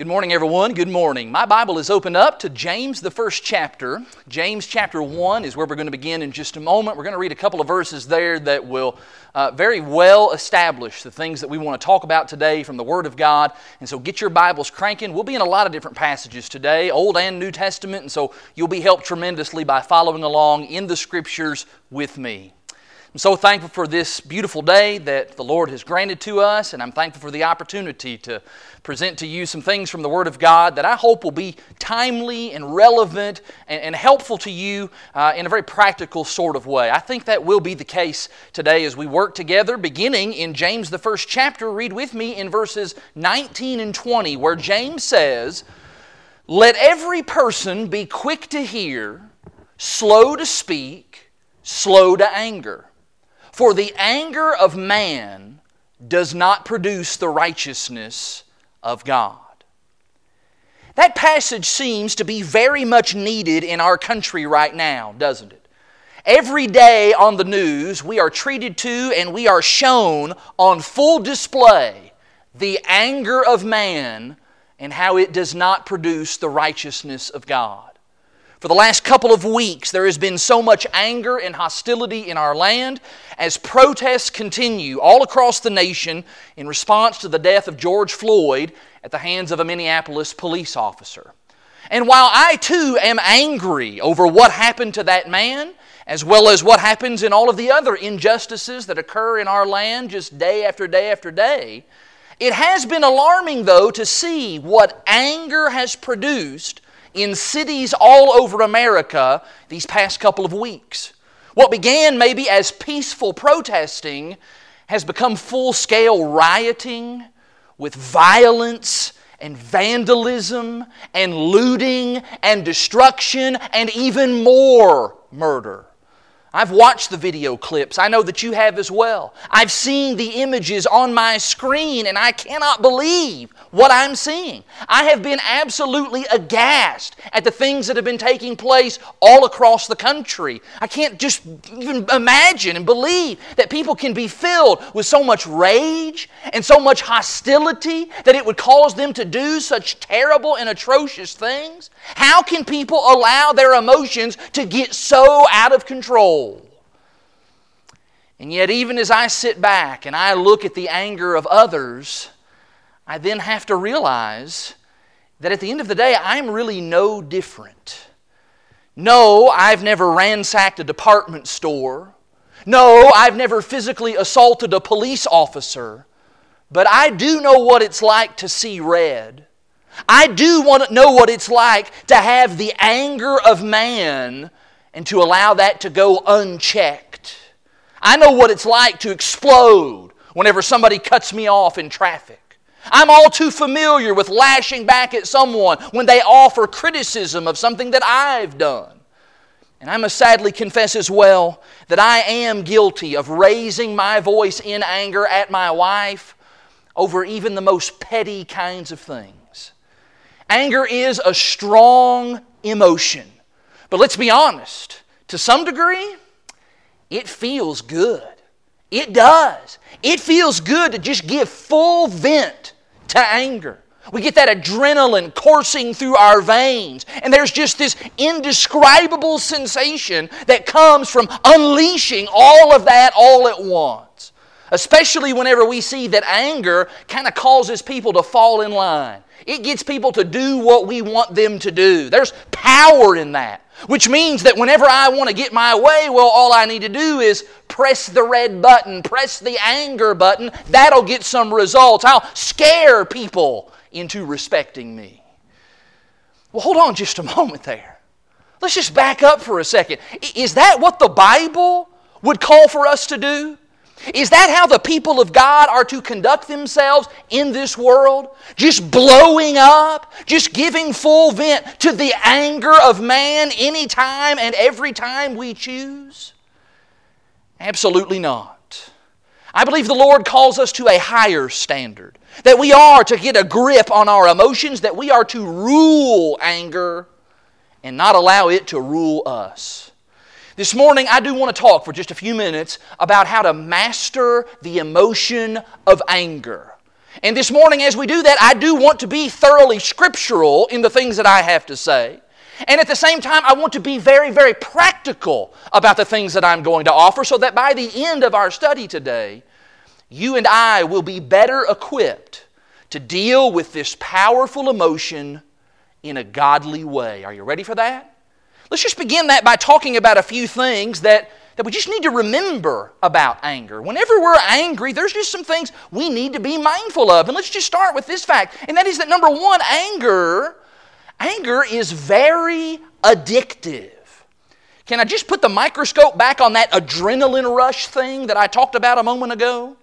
Good morning, everyone. Good morning. My Bible is opened up to James, the first chapter. James chapter 1 is where we're going to begin in just a moment. We're going to read a couple of verses there that will uh, very well establish the things that we want to talk about today from the Word of God. And so get your Bibles cranking. We'll be in a lot of different passages today, Old and New Testament, and so you'll be helped tremendously by following along in the Scriptures with me. I'm so thankful for this beautiful day that the Lord has granted to us, and I'm thankful for the opportunity to present to you some things from the Word of God that I hope will be timely and relevant and, and helpful to you uh, in a very practical sort of way. I think that will be the case today as we work together, beginning in James, the first chapter. Read with me in verses 19 and 20, where James says, Let every person be quick to hear, slow to speak, slow to anger. For the anger of man does not produce the righteousness of God. That passage seems to be very much needed in our country right now, doesn't it? Every day on the news, we are treated to and we are shown on full display the anger of man and how it does not produce the righteousness of God. For the last couple of weeks, there has been so much anger and hostility in our land as protests continue all across the nation in response to the death of George Floyd at the hands of a Minneapolis police officer. And while I too am angry over what happened to that man, as well as what happens in all of the other injustices that occur in our land just day after day after day, it has been alarming, though, to see what anger has produced in cities all over America these past couple of weeks. What began maybe as peaceful protesting has become full scale rioting with violence and vandalism and looting and destruction and even more murder. I've watched the video clips. I know that you have as well. I've seen the images on my screen and I cannot believe what I'm seeing. I have been absolutely aghast at the things that have been taking place all across the country. I can't just even imagine and believe that people can be filled with so much rage and so much hostility that it would cause them to do such terrible and atrocious things. How can people allow their emotions to get so out of control? And yet, even as I sit back and I look at the anger of others, I then have to realize that at the end of the day, I'm really no different. No, I've never ransacked a department store. No, I've never physically assaulted a police officer. But I do know what it's like to see red. I do want to know what it's like to have the anger of man and to allow that to go unchecked. I know what it's like to explode whenever somebody cuts me off in traffic. I'm all too familiar with lashing back at someone when they offer criticism of something that I've done. And I must sadly confess as well that I am guilty of raising my voice in anger at my wife over even the most petty kinds of things. Anger is a strong emotion. But let's be honest, to some degree, it feels good. It does. It feels good to just give full vent to anger. We get that adrenaline coursing through our veins, and there's just this indescribable sensation that comes from unleashing all of that all at once. Especially whenever we see that anger kind of causes people to fall in line. It gets people to do what we want them to do. There's power in that. Which means that whenever I want to get my way, well, all I need to do is press the red button, press the anger button. That'll get some results. I'll scare people into respecting me. Well, hold on just a moment there. Let's just back up for a second. Is that what the Bible would call for us to do? Is that how the people of God are to conduct themselves in this world? Just blowing up? Just giving full vent to the anger of man anytime and every time we choose? Absolutely not. I believe the Lord calls us to a higher standard. That we are to get a grip on our emotions, that we are to rule anger and not allow it to rule us. This morning, I do want to talk for just a few minutes about how to master the emotion of anger. And this morning, as we do that, I do want to be thoroughly scriptural in the things that I have to say. And at the same time, I want to be very, very practical about the things that I'm going to offer so that by the end of our study today, you and I will be better equipped to deal with this powerful emotion in a godly way. Are you ready for that? Let's just begin that by talking about a few things that, that we just need to remember about anger. Whenever we're angry, there's just some things we need to be mindful of. And let's just start with this fact, and that is that number one, anger, anger is very addictive. Can I just put the microscope back on that adrenaline rush thing that I talked about a moment ago?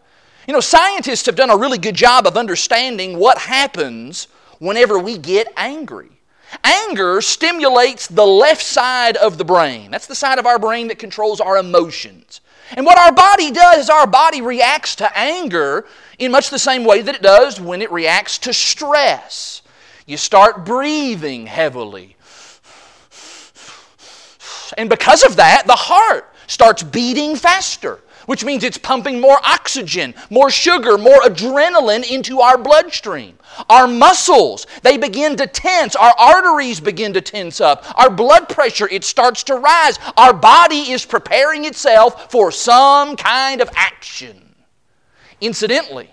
You know, scientists have done a really good job of understanding what happens whenever we get angry. Anger stimulates the left side of the brain. That's the side of our brain that controls our emotions. And what our body does is our body reacts to anger in much the same way that it does when it reacts to stress. You start breathing heavily. And because of that, the heart starts beating faster which means it's pumping more oxygen, more sugar, more adrenaline into our bloodstream. Our muscles, they begin to tense. Our arteries begin to tense up. Our blood pressure, it starts to rise. Our body is preparing itself for some kind of action. Incidentally,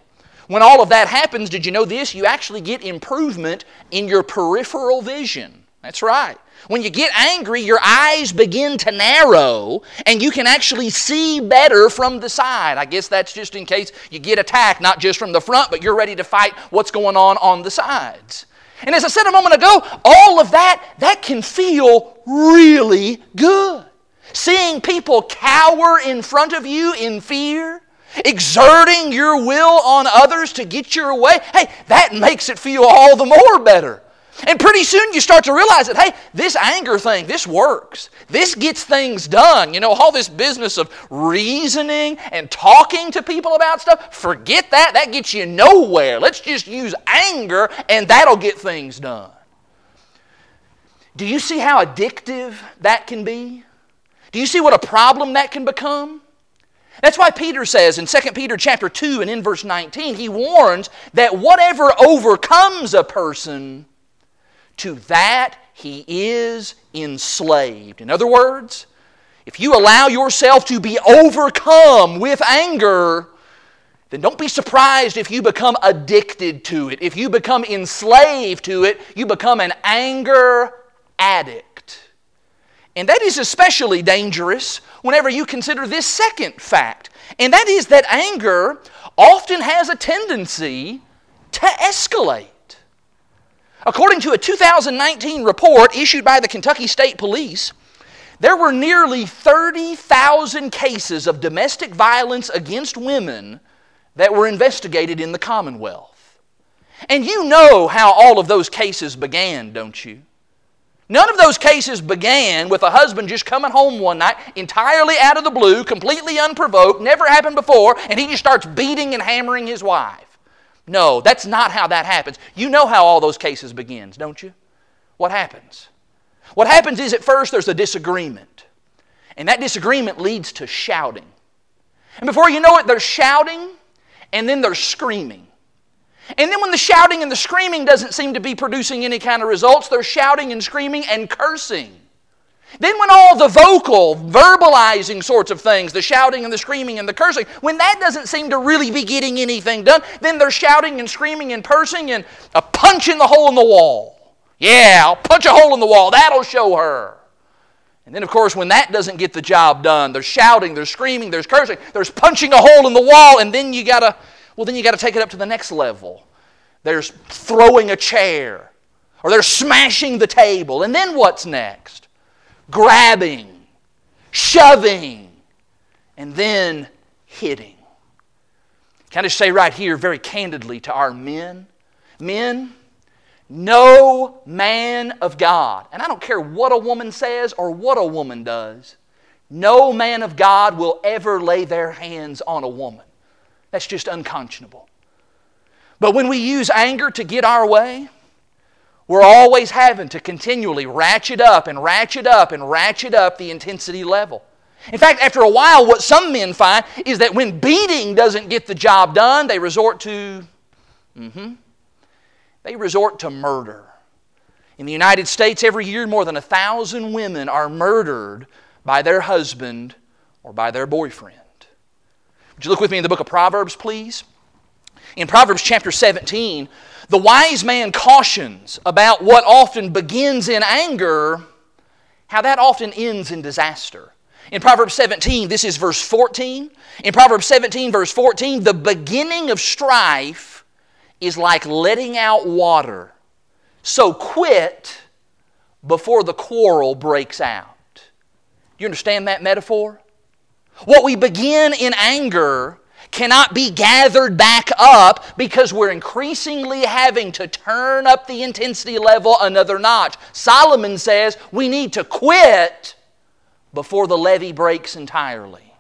when all of that happens, did you know this? You actually get improvement in your peripheral vision. That's right. When you get angry, your eyes begin to narrow and you can actually see better from the side. I guess that's just in case you get attacked, not just from the front, but you're ready to fight what's going on on the sides. And as I said a moment ago, all of that, that can feel really good. Seeing people cower in front of you in fear, exerting your will on others to get your way, hey, that makes it feel all the more better. And pretty soon you start to realize that, hey, this anger thing, this works. This gets things done. You know, all this business of reasoning and talking to people about stuff, forget that. That gets you nowhere. Let's just use anger and that'll get things done. Do you see how addictive that can be? Do you see what a problem that can become? That's why Peter says in 2 Peter chapter 2 and in verse 19, he warns that whatever overcomes a person to that he is enslaved. In other words, if you allow yourself to be overcome with anger, then don't be surprised if you become addicted to it. If you become enslaved to it, you become an anger addict. And that is especially dangerous whenever you consider this second fact, and that is that anger often has a tendency to escalate. According to a 2019 report issued by the Kentucky State Police, there were nearly 30,000 cases of domestic violence against women that were investigated in the Commonwealth. And you know how all of those cases began, don't you? None of those cases began with a husband just coming home one night entirely out of the blue, completely unprovoked, never happened before, and he just starts beating and hammering his wife. No, that's not how that happens. You know how all those cases begins, don't you? What happens? What happens is at first there's a disagreement. And that disagreement leads to shouting. And before you know it, they're shouting and then they're screaming. And then when the shouting and the screaming doesn't seem to be producing any kind of results, they're shouting and screaming and cursing. Then, when all the vocal, verbalizing sorts of things, the shouting and the screaming and the cursing, when that doesn't seem to really be getting anything done, then they're shouting and screaming and cursing and a punch in the hole in the wall. Yeah, I'll punch a hole in the wall. That'll show her. And then, of course, when that doesn't get the job done, there's shouting, there's screaming, there's cursing, there's punching a hole in the wall, and then you gotta, well, then you gotta take it up to the next level. There's throwing a chair, or they're smashing the table, and then what's next? Grabbing, shoving, and then hitting. Can I just say right here, very candidly, to our men? Men, no man of God, and I don't care what a woman says or what a woman does, no man of God will ever lay their hands on a woman. That's just unconscionable. But when we use anger to get our way, we're always having to continually ratchet up and ratchet up and ratchet up the intensity level. In fact, after a while, what some men find is that when beating doesn't get the job done, they resort to Mm-hmm. They resort to murder. In the United States, every year, more than a thousand women are murdered by their husband or by their boyfriend. Would you look with me in the book of Proverbs, please? In Proverbs chapter 17, the wise man cautions about what often begins in anger, how that often ends in disaster. In Proverbs 17, this is verse 14. In Proverbs 17, verse 14, the beginning of strife is like letting out water. So quit before the quarrel breaks out. You understand that metaphor? What we begin in anger cannot be gathered back up because we're increasingly having to turn up the intensity level another notch. Solomon says we need to quit before the levee breaks entirely.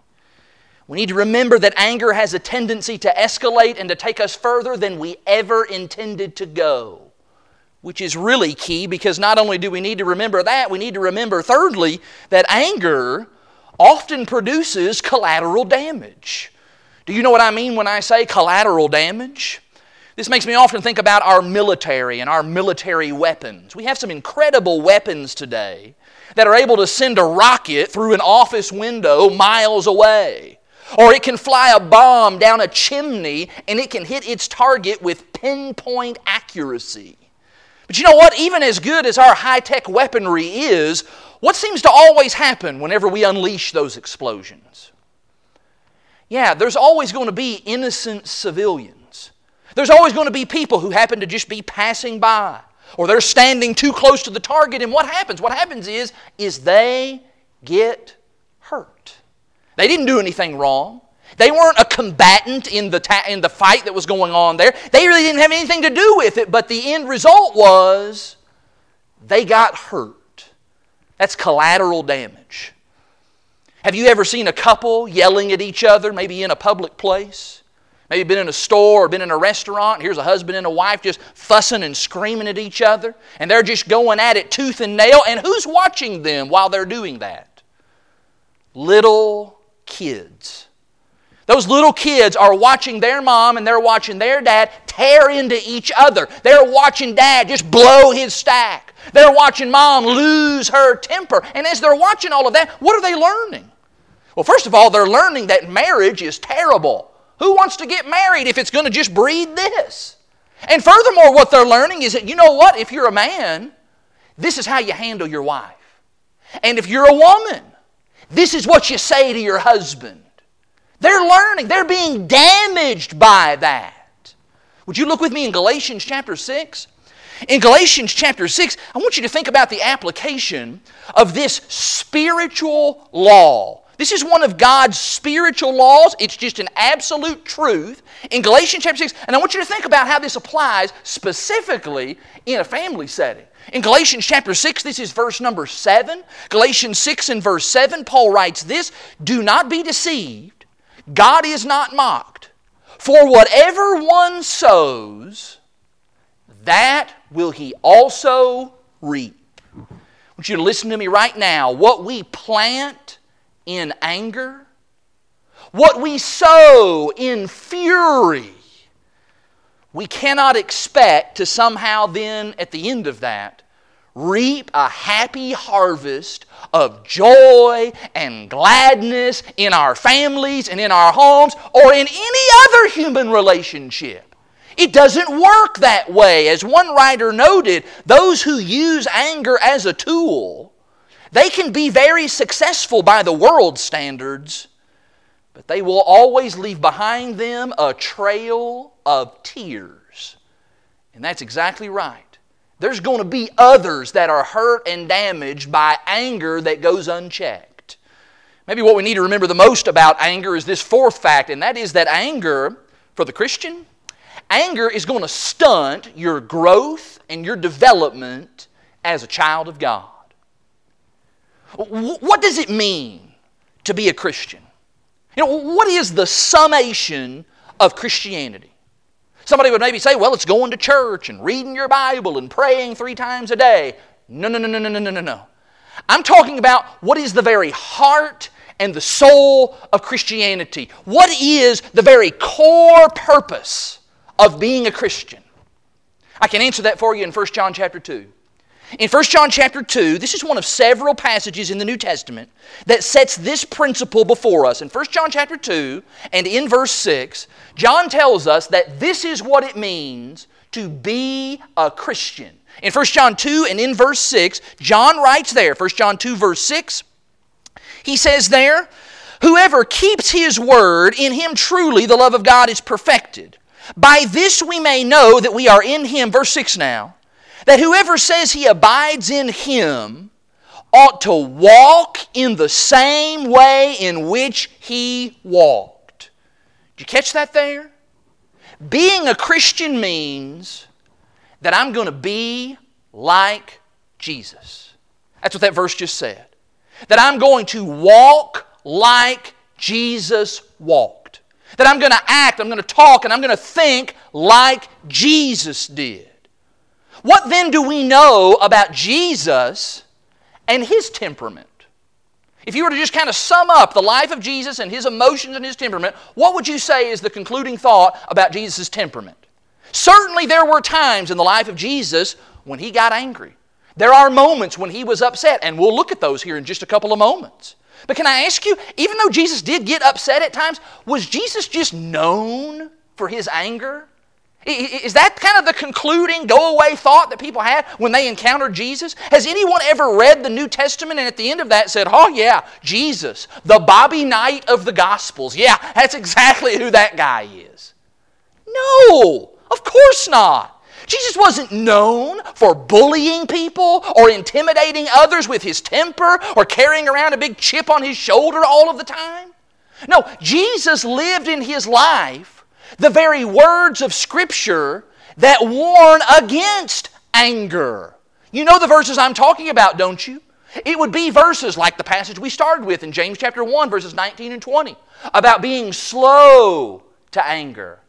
We need to remember that anger has a tendency to escalate and to take us further than we ever intended to go, which is really key because not only do we need to remember that, we need to remember, thirdly, that anger often produces collateral damage. Do you know what I mean when I say collateral damage? This makes me often think about our military and our military weapons. We have some incredible weapons today that are able to send a rocket through an office window miles away. Or it can fly a bomb down a chimney and it can hit its target with pinpoint accuracy. But you know what? Even as good as our high tech weaponry is, what seems to always happen whenever we unleash those explosions? Yeah, there's always going to be innocent civilians. There's always going to be people who happen to just be passing by or they're standing too close to the target and what happens? What happens is is they get hurt. They didn't do anything wrong. They weren't a combatant in the, ta- in the fight that was going on there. They really didn't have anything to do with it, but the end result was they got hurt. That's collateral damage. Have you ever seen a couple yelling at each other, maybe in a public place? Maybe been in a store or been in a restaurant. Here's a husband and a wife just fussing and screaming at each other, and they're just going at it tooth and nail. And who's watching them while they're doing that? Little kids. Those little kids are watching their mom and they're watching their dad tear into each other. They're watching dad just blow his stack. They're watching mom lose her temper. And as they're watching all of that, what are they learning? Well, first of all, they're learning that marriage is terrible. Who wants to get married if it's going to just breed this? And furthermore, what they're learning is that, you know what, if you're a man, this is how you handle your wife. And if you're a woman, this is what you say to your husband. They're learning, they're being damaged by that. Would you look with me in Galatians chapter 6? In Galatians chapter 6, I want you to think about the application of this spiritual law this is one of God's spiritual laws. It's just an absolute truth in Galatians chapter 6. And I want you to think about how this applies specifically in a family setting. In Galatians chapter 6, this is verse number 7. Galatians 6 and verse 7, Paul writes this Do not be deceived. God is not mocked. For whatever one sows, that will he also reap. I want you to listen to me right now. What we plant, in anger, what we sow in fury, we cannot expect to somehow then, at the end of that, reap a happy harvest of joy and gladness in our families and in our homes or in any other human relationship. It doesn't work that way. As one writer noted, those who use anger as a tool they can be very successful by the world's standards, but they will always leave behind them a trail of tears. And that's exactly right. There's going to be others that are hurt and damaged by anger that goes unchecked. Maybe what we need to remember the most about anger is this fourth fact, and that is that anger, for the Christian, anger is going to stunt your growth and your development as a child of God. What does it mean to be a Christian? You know, what is the summation of Christianity? Somebody would maybe say, well, it's going to church and reading your Bible and praying three times a day. No, no, no, no, no, no, no, no. I'm talking about what is the very heart and the soul of Christianity. What is the very core purpose of being a Christian? I can answer that for you in 1 John chapter 2. In 1 John chapter 2, this is one of several passages in the New Testament that sets this principle before us. In 1 John chapter 2 and in verse 6, John tells us that this is what it means to be a Christian. In 1 John 2 and in verse 6, John writes there, 1 John 2 verse 6, he says there, Whoever keeps his word, in him truly the love of God is perfected. By this we may know that we are in him, verse 6 now, that whoever says he abides in him ought to walk in the same way in which he walked. Did you catch that there? Being a Christian means that I'm going to be like Jesus. That's what that verse just said. That I'm going to walk like Jesus walked. That I'm going to act, I'm going to talk, and I'm going to think like Jesus did. What then do we know about Jesus and his temperament? If you were to just kind of sum up the life of Jesus and his emotions and his temperament, what would you say is the concluding thought about Jesus' temperament? Certainly, there were times in the life of Jesus when he got angry. There are moments when he was upset, and we'll look at those here in just a couple of moments. But can I ask you, even though Jesus did get upset at times, was Jesus just known for his anger? Is that kind of the concluding go away thought that people had when they encountered Jesus? Has anyone ever read the New Testament and at the end of that said, Oh, yeah, Jesus, the Bobby Knight of the Gospels? Yeah, that's exactly who that guy is. No, of course not. Jesus wasn't known for bullying people or intimidating others with his temper or carrying around a big chip on his shoulder all of the time. No, Jesus lived in his life the very words of Scripture that warn against anger. You know the verses I'm talking about, don't you? It would be verses like the passage we started with in James chapter 1, verses 19 and 20, about being slow to anger,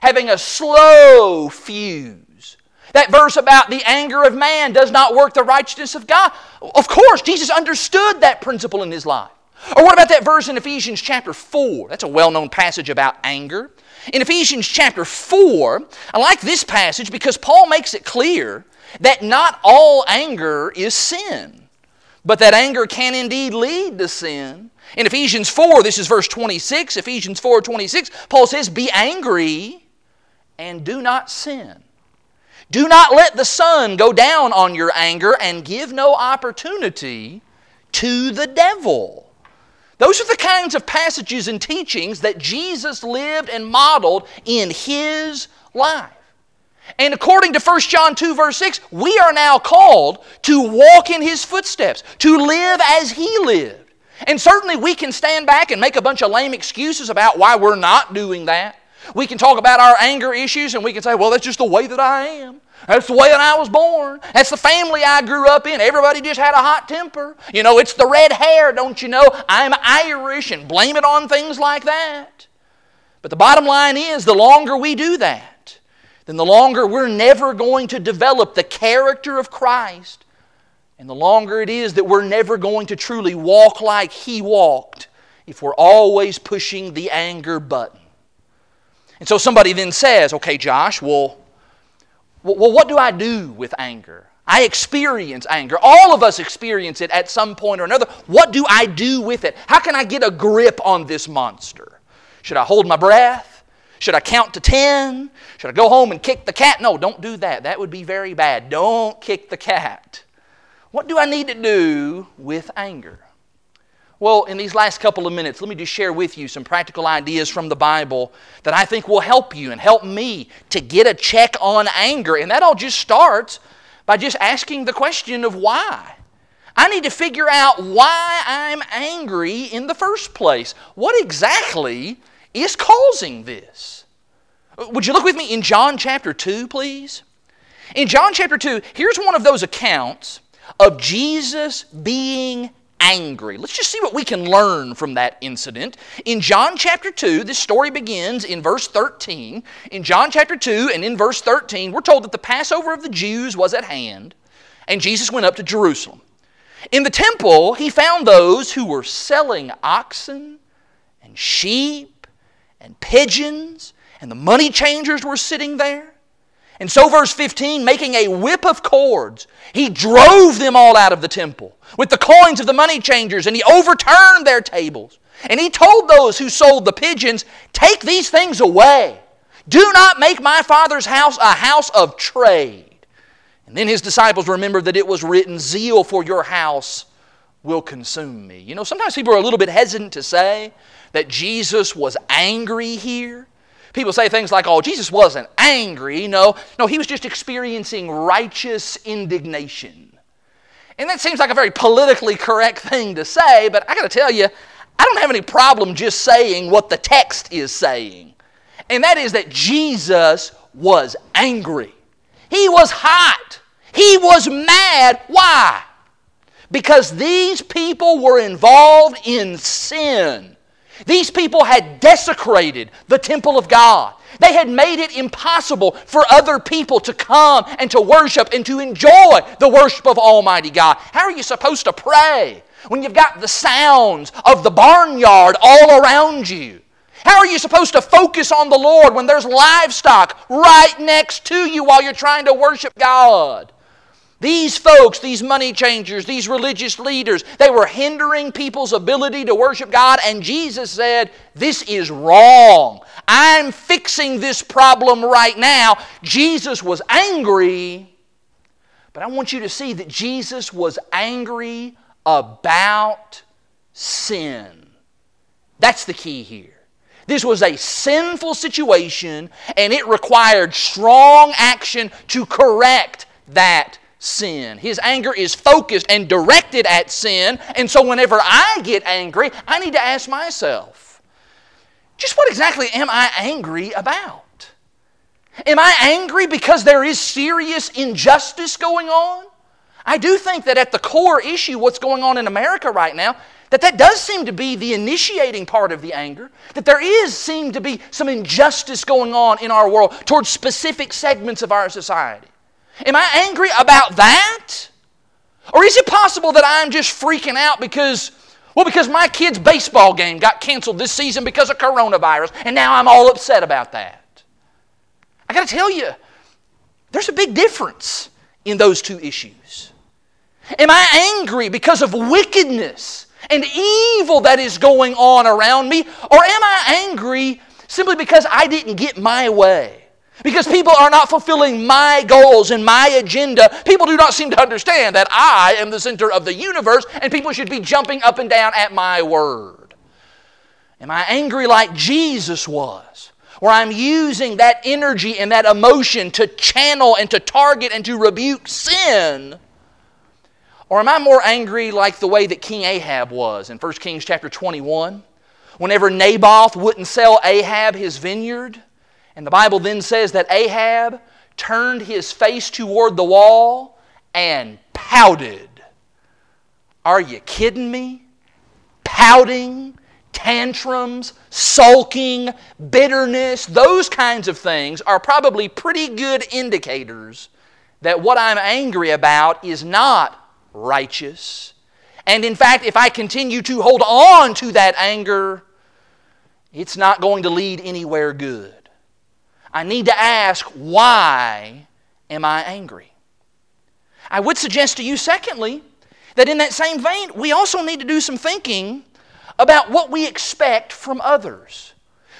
having a slow fuse. That verse about the anger of man does not work the righteousness of God. Of course, Jesus understood that principle in his life. Or what about that verse in Ephesians chapter 4? That's a well known passage about anger. In Ephesians chapter 4, I like this passage because Paul makes it clear that not all anger is sin, but that anger can indeed lead to sin. In Ephesians 4, this is verse 26, Ephesians 4 26, Paul says, Be angry and do not sin. Do not let the sun go down on your anger and give no opportunity to the devil. Those are the kinds of passages and teachings that Jesus lived and modeled in his life. And according to 1 John 2, verse 6, we are now called to walk in his footsteps, to live as he lived. And certainly we can stand back and make a bunch of lame excuses about why we're not doing that. We can talk about our anger issues and we can say, well, that's just the way that I am. That's the way that I was born. That's the family I grew up in. Everybody just had a hot temper. You know, it's the red hair, don't you know? I'm Irish and blame it on things like that. But the bottom line is the longer we do that, then the longer we're never going to develop the character of Christ. And the longer it is that we're never going to truly walk like He walked if we're always pushing the anger button. And so somebody then says, okay, Josh, well, well, what do I do with anger? I experience anger. All of us experience it at some point or another. What do I do with it? How can I get a grip on this monster? Should I hold my breath? Should I count to 10? Should I go home and kick the cat? No, don't do that. That would be very bad. Don't kick the cat. What do I need to do with anger? Well, in these last couple of minutes, let me just share with you some practical ideas from the Bible that I think will help you and help me to get a check on anger. And that all just starts by just asking the question of why. I need to figure out why I'm angry in the first place. What exactly is causing this? Would you look with me in John chapter 2, please? In John chapter 2, here's one of those accounts of Jesus being angry. Let's just see what we can learn from that incident. In John chapter 2, this story begins in verse 13. In John chapter 2 and in verse 13, we're told that the Passover of the Jews was at hand, and Jesus went up to Jerusalem. In the temple, he found those who were selling oxen and sheep and pigeons and the money changers were sitting there. And so, verse 15, making a whip of cords, he drove them all out of the temple with the coins of the money changers, and he overturned their tables. And he told those who sold the pigeons, Take these things away. Do not make my father's house a house of trade. And then his disciples remembered that it was written, Zeal for your house will consume me. You know, sometimes people are a little bit hesitant to say that Jesus was angry here. People say things like, oh, Jesus wasn't angry. No, no, he was just experiencing righteous indignation. And that seems like a very politically correct thing to say, but I got to tell you, I don't have any problem just saying what the text is saying. And that is that Jesus was angry. He was hot. He was mad. Why? Because these people were involved in sin. These people had desecrated the temple of God. They had made it impossible for other people to come and to worship and to enjoy the worship of Almighty God. How are you supposed to pray when you've got the sounds of the barnyard all around you? How are you supposed to focus on the Lord when there's livestock right next to you while you're trying to worship God? These folks, these money changers, these religious leaders, they were hindering people's ability to worship God, and Jesus said, This is wrong. I'm fixing this problem right now. Jesus was angry, but I want you to see that Jesus was angry about sin. That's the key here. This was a sinful situation, and it required strong action to correct that sin. His anger is focused and directed at sin. And so whenever I get angry, I need to ask myself, just what exactly am I angry about? Am I angry because there is serious injustice going on? I do think that at the core issue, what's going on in America right now, that that does seem to be the initiating part of the anger, that there is seem to be some injustice going on in our world towards specific segments of our society. Am I angry about that? Or is it possible that I'm just freaking out because, well, because my kid's baseball game got canceled this season because of coronavirus, and now I'm all upset about that? I got to tell you, there's a big difference in those two issues. Am I angry because of wickedness and evil that is going on around me? Or am I angry simply because I didn't get my way? Because people are not fulfilling my goals and my agenda. People do not seem to understand that I am the center of the universe and people should be jumping up and down at my word. Am I angry like Jesus was? Where I'm using that energy and that emotion to channel and to target and to rebuke sin? Or am I more angry like the way that King Ahab was in 1 Kings chapter 21? Whenever Naboth wouldn't sell Ahab his vineyard, and the Bible then says that Ahab turned his face toward the wall and pouted. Are you kidding me? Pouting, tantrums, sulking, bitterness, those kinds of things are probably pretty good indicators that what I'm angry about is not righteous. And in fact, if I continue to hold on to that anger, it's not going to lead anywhere good. I need to ask, why am I angry? I would suggest to you, secondly, that in that same vein, we also need to do some thinking about what we expect from others.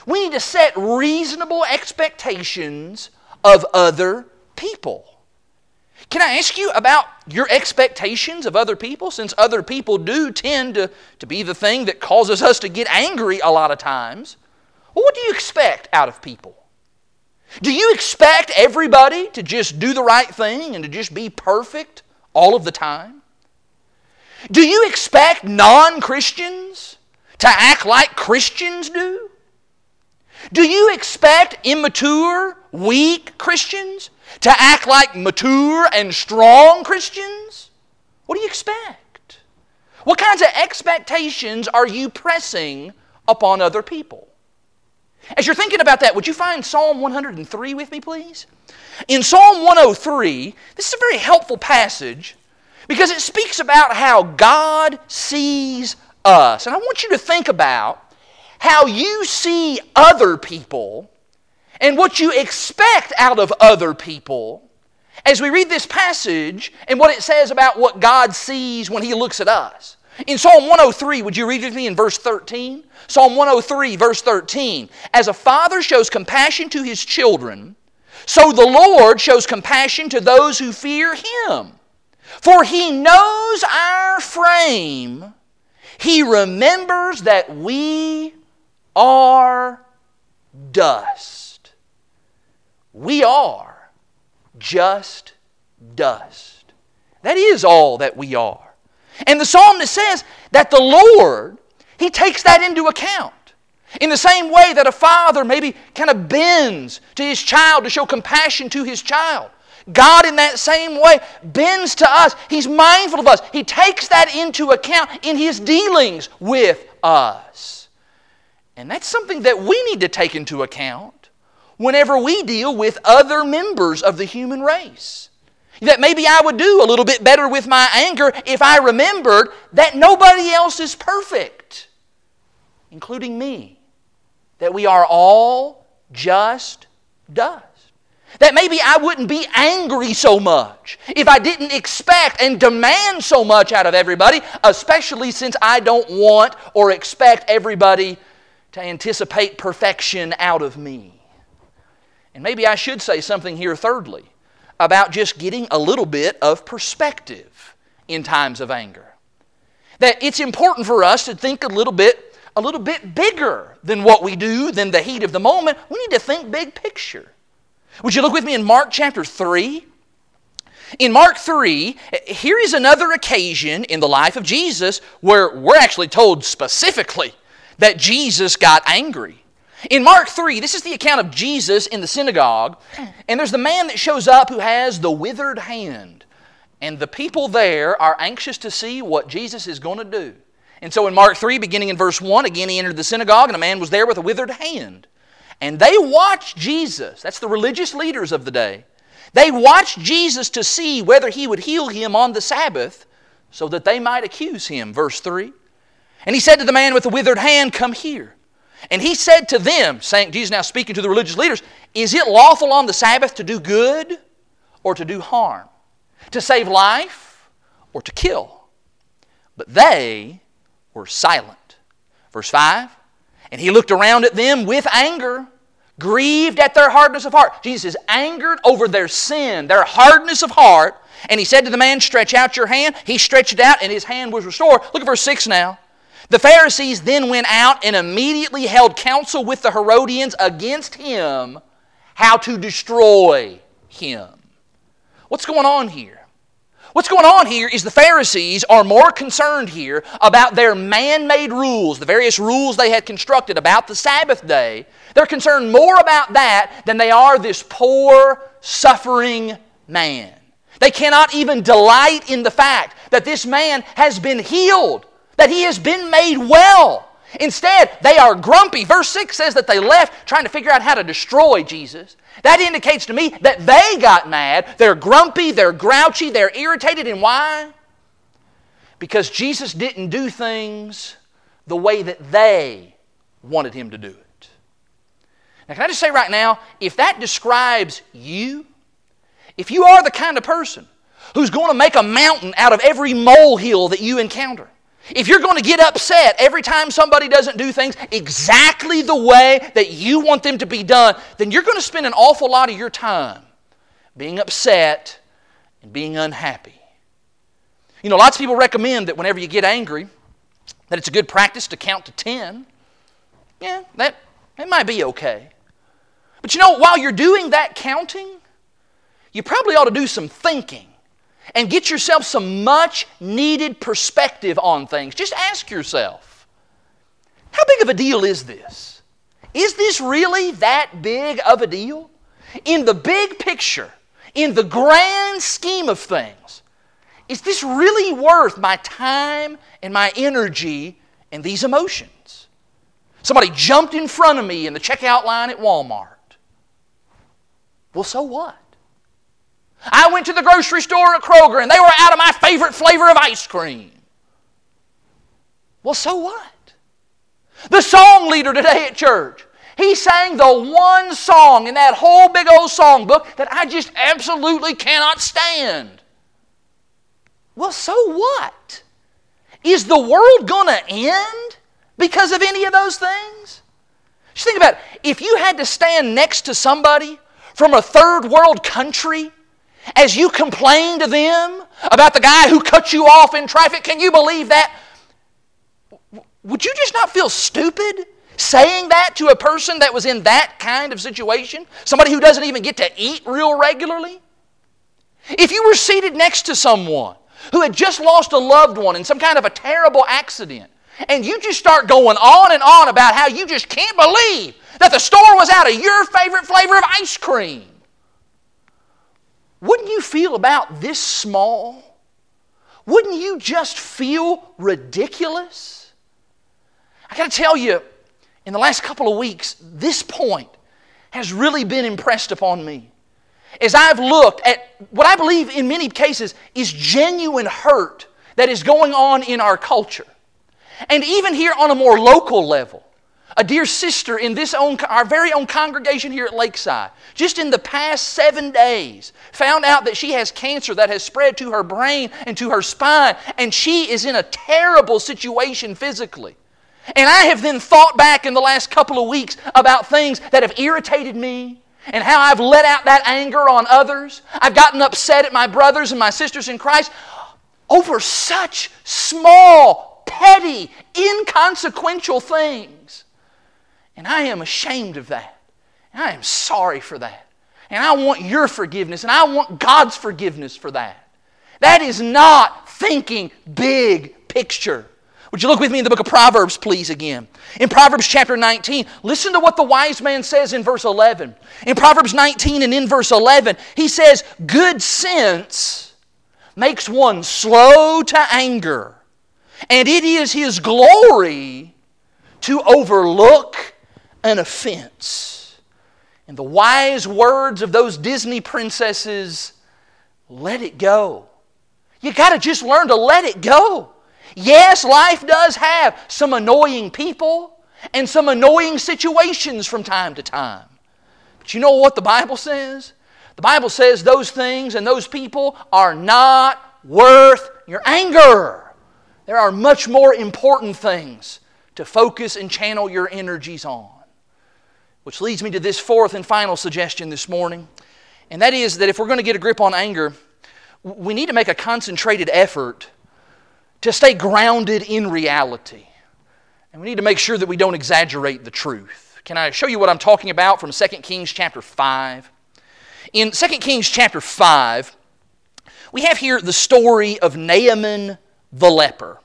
We need to set reasonable expectations of other people. Can I ask you about your expectations of other people? Since other people do tend to, to be the thing that causes us to get angry a lot of times. Well, what do you expect out of people? Do you expect everybody to just do the right thing and to just be perfect all of the time? Do you expect non Christians to act like Christians do? Do you expect immature, weak Christians to act like mature and strong Christians? What do you expect? What kinds of expectations are you pressing upon other people? As you're thinking about that, would you find Psalm 103 with me, please? In Psalm 103, this is a very helpful passage because it speaks about how God sees us. And I want you to think about how you see other people and what you expect out of other people as we read this passage and what it says about what God sees when He looks at us. In Psalm 103, would you read with me in verse 13? Psalm 103, verse 13. As a father shows compassion to his children, so the Lord shows compassion to those who fear him. For he knows our frame, he remembers that we are dust. We are just dust. That is all that we are. And the psalmist says that the Lord, He takes that into account. In the same way that a father maybe kind of bends to his child to show compassion to his child. God, in that same way, bends to us. He's mindful of us. He takes that into account in His dealings with us. And that's something that we need to take into account whenever we deal with other members of the human race. That maybe I would do a little bit better with my anger if I remembered that nobody else is perfect, including me. That we are all just dust. That maybe I wouldn't be angry so much if I didn't expect and demand so much out of everybody, especially since I don't want or expect everybody to anticipate perfection out of me. And maybe I should say something here, thirdly about just getting a little bit of perspective in times of anger. That it's important for us to think a little bit a little bit bigger than what we do than the heat of the moment. We need to think big picture. Would you look with me in Mark chapter 3? In Mark 3, here is another occasion in the life of Jesus where we're actually told specifically that Jesus got angry. In Mark 3, this is the account of Jesus in the synagogue, and there's the man that shows up who has the withered hand. And the people there are anxious to see what Jesus is going to do. And so in Mark 3, beginning in verse 1, again he entered the synagogue, and a man was there with a withered hand. And they watched Jesus, that's the religious leaders of the day. They watched Jesus to see whether he would heal him on the Sabbath so that they might accuse him. Verse 3. And he said to the man with the withered hand, Come here. And he said to them, saying, Jesus now speaking to the religious leaders, Is it lawful on the Sabbath to do good or to do harm? To save life or to kill? But they were silent. Verse 5 And he looked around at them with anger, grieved at their hardness of heart. Jesus is angered over their sin, their hardness of heart. And he said to the man, Stretch out your hand. He stretched it out, and his hand was restored. Look at verse 6 now. The Pharisees then went out and immediately held counsel with the Herodians against him how to destroy him. What's going on here? What's going on here is the Pharisees are more concerned here about their man made rules, the various rules they had constructed about the Sabbath day. They're concerned more about that than they are this poor, suffering man. They cannot even delight in the fact that this man has been healed that he has been made well. Instead, they are grumpy. Verse 6 says that they left trying to figure out how to destroy Jesus. That indicates to me that they got mad. They're grumpy, they're grouchy, they're irritated. And why? Because Jesus didn't do things the way that they wanted him to do it. Now, can I just say right now, if that describes you, if you are the kind of person who's going to make a mountain out of every molehill that you encounter, if you're going to get upset every time somebody doesn't do things exactly the way that you want them to be done, then you're going to spend an awful lot of your time being upset and being unhappy. You know, lots of people recommend that whenever you get angry, that it's a good practice to count to 10. Yeah, that, that might be okay. But you know, while you're doing that counting, you probably ought to do some thinking and get yourself some much needed perspective on things. Just ask yourself how big of a deal is this? Is this really that big of a deal? In the big picture, in the grand scheme of things, is this really worth my time and my energy and these emotions? Somebody jumped in front of me in the checkout line at Walmart. Well, so what? I went to the grocery store at Kroger and they were out of my favorite flavor of ice cream. Well, so what? The song leader today at church He sang the one song in that whole big old songbook that I just absolutely cannot stand. Well, so what? Is the world going to end because of any of those things? Just think about it. If you had to stand next to somebody from a third world country as you complain to them about the guy who cut you off in traffic, can you believe that? Would you just not feel stupid saying that to a person that was in that kind of situation? Somebody who doesn't even get to eat real regularly? If you were seated next to someone who had just lost a loved one in some kind of a terrible accident, and you just start going on and on about how you just can't believe that the store was out of your favorite flavor of ice cream, wouldn't you feel about this small? Wouldn't you just feel ridiculous? I got to tell you, in the last couple of weeks, this point has really been impressed upon me. As I've looked at what I believe in many cases is genuine hurt that is going on in our culture. And even here on a more local level, a dear sister in this own, our very own congregation here at Lakeside, just in the past seven days, found out that she has cancer that has spread to her brain and to her spine, and she is in a terrible situation physically. And I have then thought back in the last couple of weeks about things that have irritated me and how I've let out that anger on others. I've gotten upset at my brothers and my sisters in Christ over such small, petty, inconsequential things. And I am ashamed of that. And I am sorry for that. And I want your forgiveness and I want God's forgiveness for that. That is not thinking big picture. Would you look with me in the book of Proverbs, please, again? In Proverbs chapter 19, listen to what the wise man says in verse 11. In Proverbs 19 and in verse 11, he says, Good sense makes one slow to anger, and it is his glory to overlook an offense. In the wise words of those Disney princesses, let it go. You got to just learn to let it go. Yes, life does have some annoying people and some annoying situations from time to time. But you know what the Bible says? The Bible says those things and those people are not worth your anger. There are much more important things to focus and channel your energies on. Which leads me to this fourth and final suggestion this morning, and that is that if we're going to get a grip on anger, we need to make a concentrated effort to stay grounded in reality. And we need to make sure that we don't exaggerate the truth. Can I show you what I'm talking about from 2 Kings chapter 5? In 2 Kings chapter 5, we have here the story of Naaman the leper.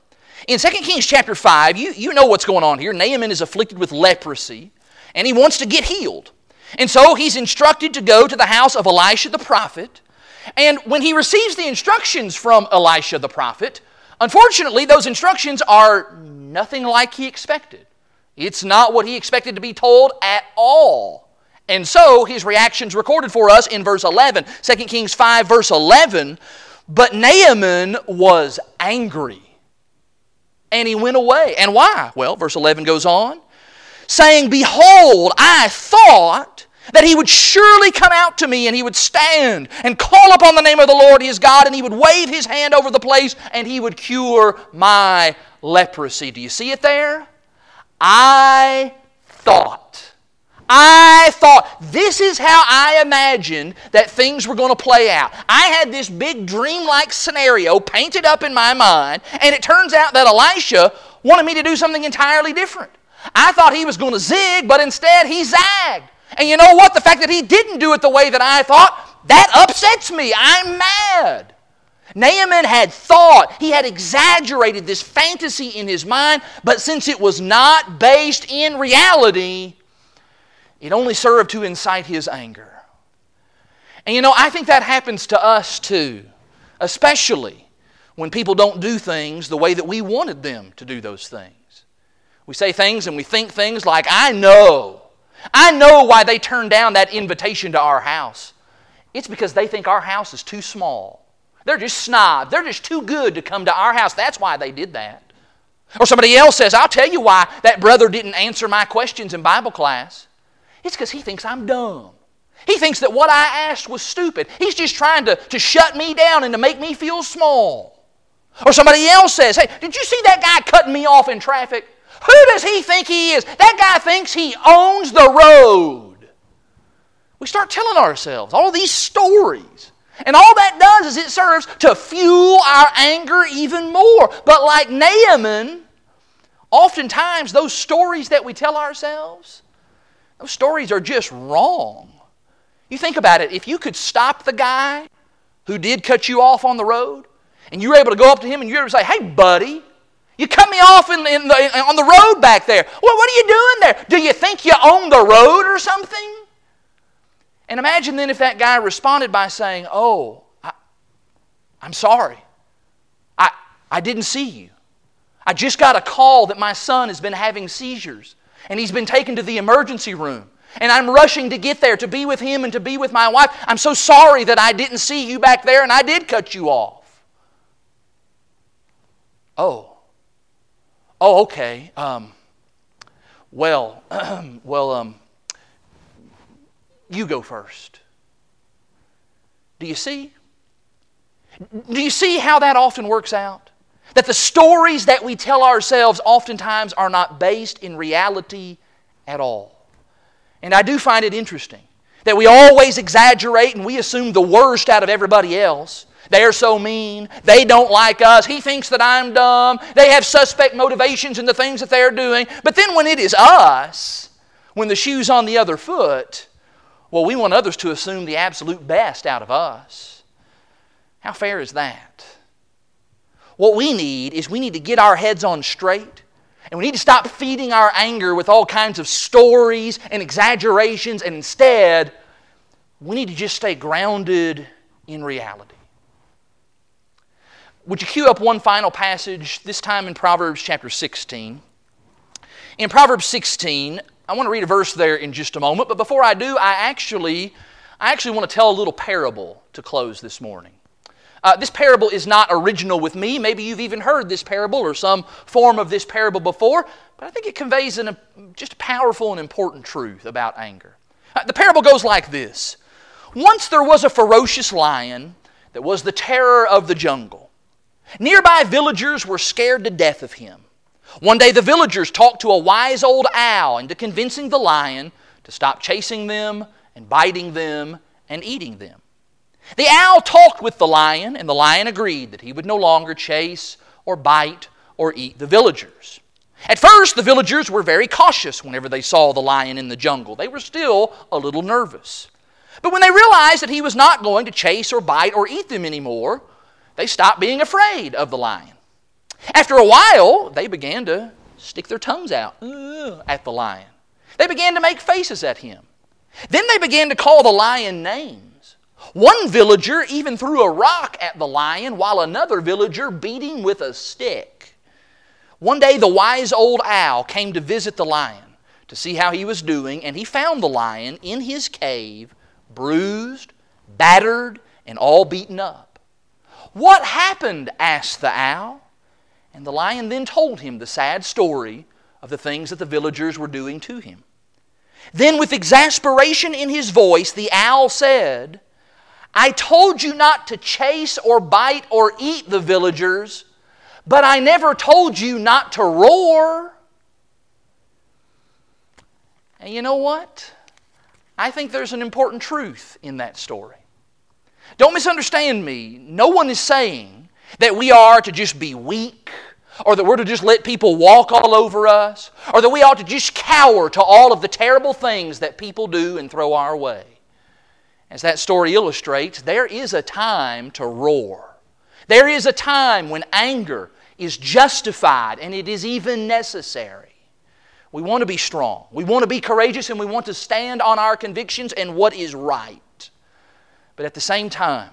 In 2 Kings chapter 5, you, you know what's going on here. Naaman is afflicted with leprosy, and he wants to get healed. And so he's instructed to go to the house of Elisha the prophet. And when he receives the instructions from Elisha the prophet, Unfortunately, those instructions are nothing like he expected. It's not what he expected to be told at all. And so his reaction's recorded for us in verse 11, 2 Kings 5, verse 11. But Naaman was angry and he went away. And why? Well, verse 11 goes on saying, Behold, I thought that he would surely come out to me and he would stand and call upon the name of the Lord his God and he would wave his hand over the place and he would cure my leprosy. Do you see it there? I thought. I thought this is how I imagined that things were going to play out. I had this big dreamlike scenario painted up in my mind, and it turns out that Elisha wanted me to do something entirely different. I thought he was going to zig, but instead he zagged. And you know what? The fact that he didn't do it the way that I thought, that upsets me. I'm mad. Naaman had thought, he had exaggerated this fantasy in his mind, but since it was not based in reality, it only served to incite his anger. And you know, I think that happens to us too, especially when people don't do things the way that we wanted them to do those things. We say things and we think things like, I know I know why they turned down that invitation to our house. It's because they think our house is too small. They're just snob. They're just too good to come to our house. That's why they did that. Or somebody else says, I'll tell you why that brother didn't answer my questions in Bible class. It's because he thinks I'm dumb. He thinks that what I asked was stupid. He's just trying to, to shut me down and to make me feel small. Or somebody else says, Hey, did you see that guy cutting me off in traffic? Who does he think he is? That guy thinks he owns the road. We start telling ourselves all these stories. And all that does is it serves to fuel our anger even more. But like Naaman, oftentimes those stories that we tell ourselves, those stories are just wrong. You think about it, if you could stop the guy who did cut you off on the road, and you were able to go up to him and you were able to say, Hey, buddy, you cut me off in, in the, on the road back there. Well, what are you doing there? Do you think you own the road or something? And imagine then if that guy responded by saying, Oh, I, I'm sorry. I, I didn't see you. I just got a call that my son has been having seizures and he's been taken to the emergency room. And I'm rushing to get there to be with him and to be with my wife. I'm so sorry that I didn't see you back there and I did cut you off. Oh. Oh, okay. Um, well, well, um, you go first. Do you see? Do you see how that often works out? That the stories that we tell ourselves oftentimes are not based in reality at all. And I do find it interesting that we always exaggerate and we assume the worst out of everybody else. They're so mean. They don't like us. He thinks that I'm dumb. They have suspect motivations in the things that they're doing. But then when it is us, when the shoe's on the other foot, well, we want others to assume the absolute best out of us. How fair is that? What we need is we need to get our heads on straight. And we need to stop feeding our anger with all kinds of stories and exaggerations, and instead, we need to just stay grounded in reality. Would you cue up one final passage, this time in Proverbs chapter 16? In Proverbs 16, I want to read a verse there in just a moment, but before I do, I actually, I actually want to tell a little parable to close this morning. Uh, this parable is not original with me. Maybe you've even heard this parable or some form of this parable before, but I think it conveys an, just a powerful and important truth about anger. Uh, the parable goes like this Once there was a ferocious lion that was the terror of the jungle. Nearby villagers were scared to death of him. One day the villagers talked to a wise old owl into convincing the lion to stop chasing them and biting them and eating them. The owl talked with the lion, and the lion agreed that he would no longer chase or bite or eat the villagers. At first, the villagers were very cautious whenever they saw the lion in the jungle. They were still a little nervous. But when they realized that he was not going to chase or bite or eat them anymore, they stopped being afraid of the lion. After a while, they began to stick their tongues out at the lion. They began to make faces at him. Then they began to call the lion names. One villager even threw a rock at the lion while another villager beat him with a stick. One day, the wise old owl came to visit the lion to see how he was doing, and he found the lion in his cave, bruised, battered, and all beaten up. What happened? asked the owl. And the lion then told him the sad story of the things that the villagers were doing to him. Then, with exasperation in his voice, the owl said, I told you not to chase or bite or eat the villagers, but I never told you not to roar. And you know what? I think there's an important truth in that story. Don't misunderstand me. No one is saying that we are to just be weak, or that we're to just let people walk all over us, or that we ought to just cower to all of the terrible things that people do and throw our way. As that story illustrates, there is a time to roar. There is a time when anger is justified and it is even necessary. We want to be strong. We want to be courageous and we want to stand on our convictions and what is right. But at the same time,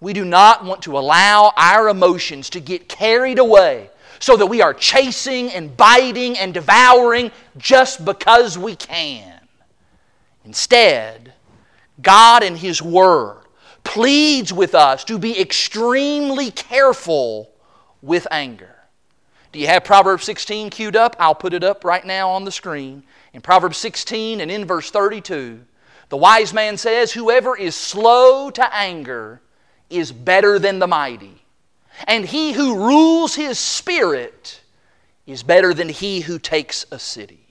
we do not want to allow our emotions to get carried away so that we are chasing and biting and devouring just because we can. Instead, God in His Word pleads with us to be extremely careful with anger. Do you have Proverbs 16 queued up? I'll put it up right now on the screen. In Proverbs 16 and in verse 32, the wise man says, Whoever is slow to anger is better than the mighty, and he who rules his spirit is better than he who takes a city.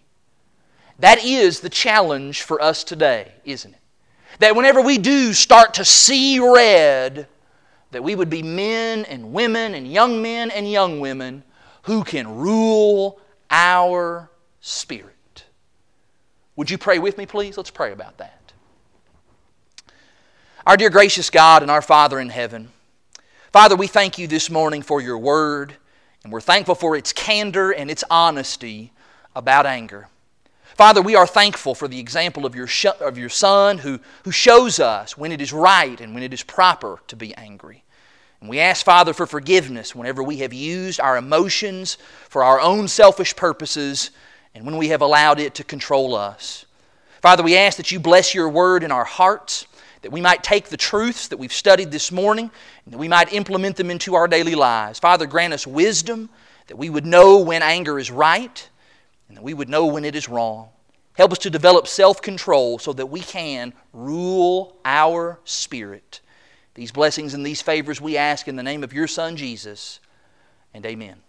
That is the challenge for us today, isn't it? That whenever we do start to see red, that we would be men and women and young men and young women who can rule our spirit. Would you pray with me, please? Let's pray about that. Our dear gracious God and our Father in heaven, Father, we thank you this morning for your word, and we're thankful for its candor and its honesty about anger. Father, we are thankful for the example of your, sh- of your Son who, who shows us when it is right and when it is proper to be angry. And we ask, Father, for forgiveness whenever we have used our emotions for our own selfish purposes and when we have allowed it to control us. Father, we ask that you bless your word in our hearts that we might take the truths that we've studied this morning and that we might implement them into our daily lives. Father, grant us wisdom that we would know when anger is right and that we would know when it is wrong. Help us to develop self control so that we can rule our spirit. These blessings and these favors we ask in the name of your Son, Jesus, and amen.